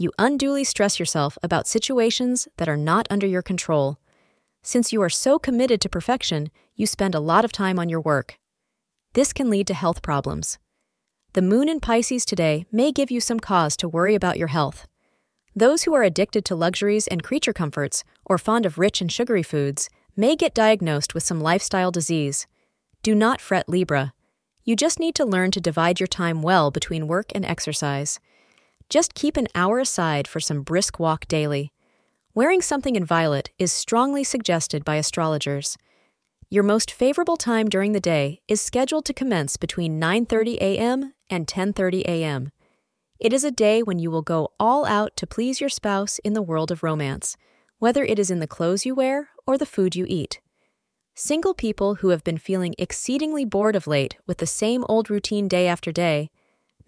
you unduly stress yourself about situations that are not under your control. Since you are so committed to perfection, you spend a lot of time on your work. This can lead to health problems. The moon in Pisces today may give you some cause to worry about your health. Those who are addicted to luxuries and creature comforts or fond of rich and sugary foods may get diagnosed with some lifestyle disease. Do not fret, Libra. You just need to learn to divide your time well between work and exercise. Just keep an hour aside for some brisk walk daily. Wearing something in violet is strongly suggested by astrologers. Your most favorable time during the day is scheduled to commence between 9:30 a.m. and 10:30 a.m. It is a day when you will go all out to please your spouse in the world of romance, whether it is in the clothes you wear or the food you eat. Single people who have been feeling exceedingly bored of late with the same old routine day after day,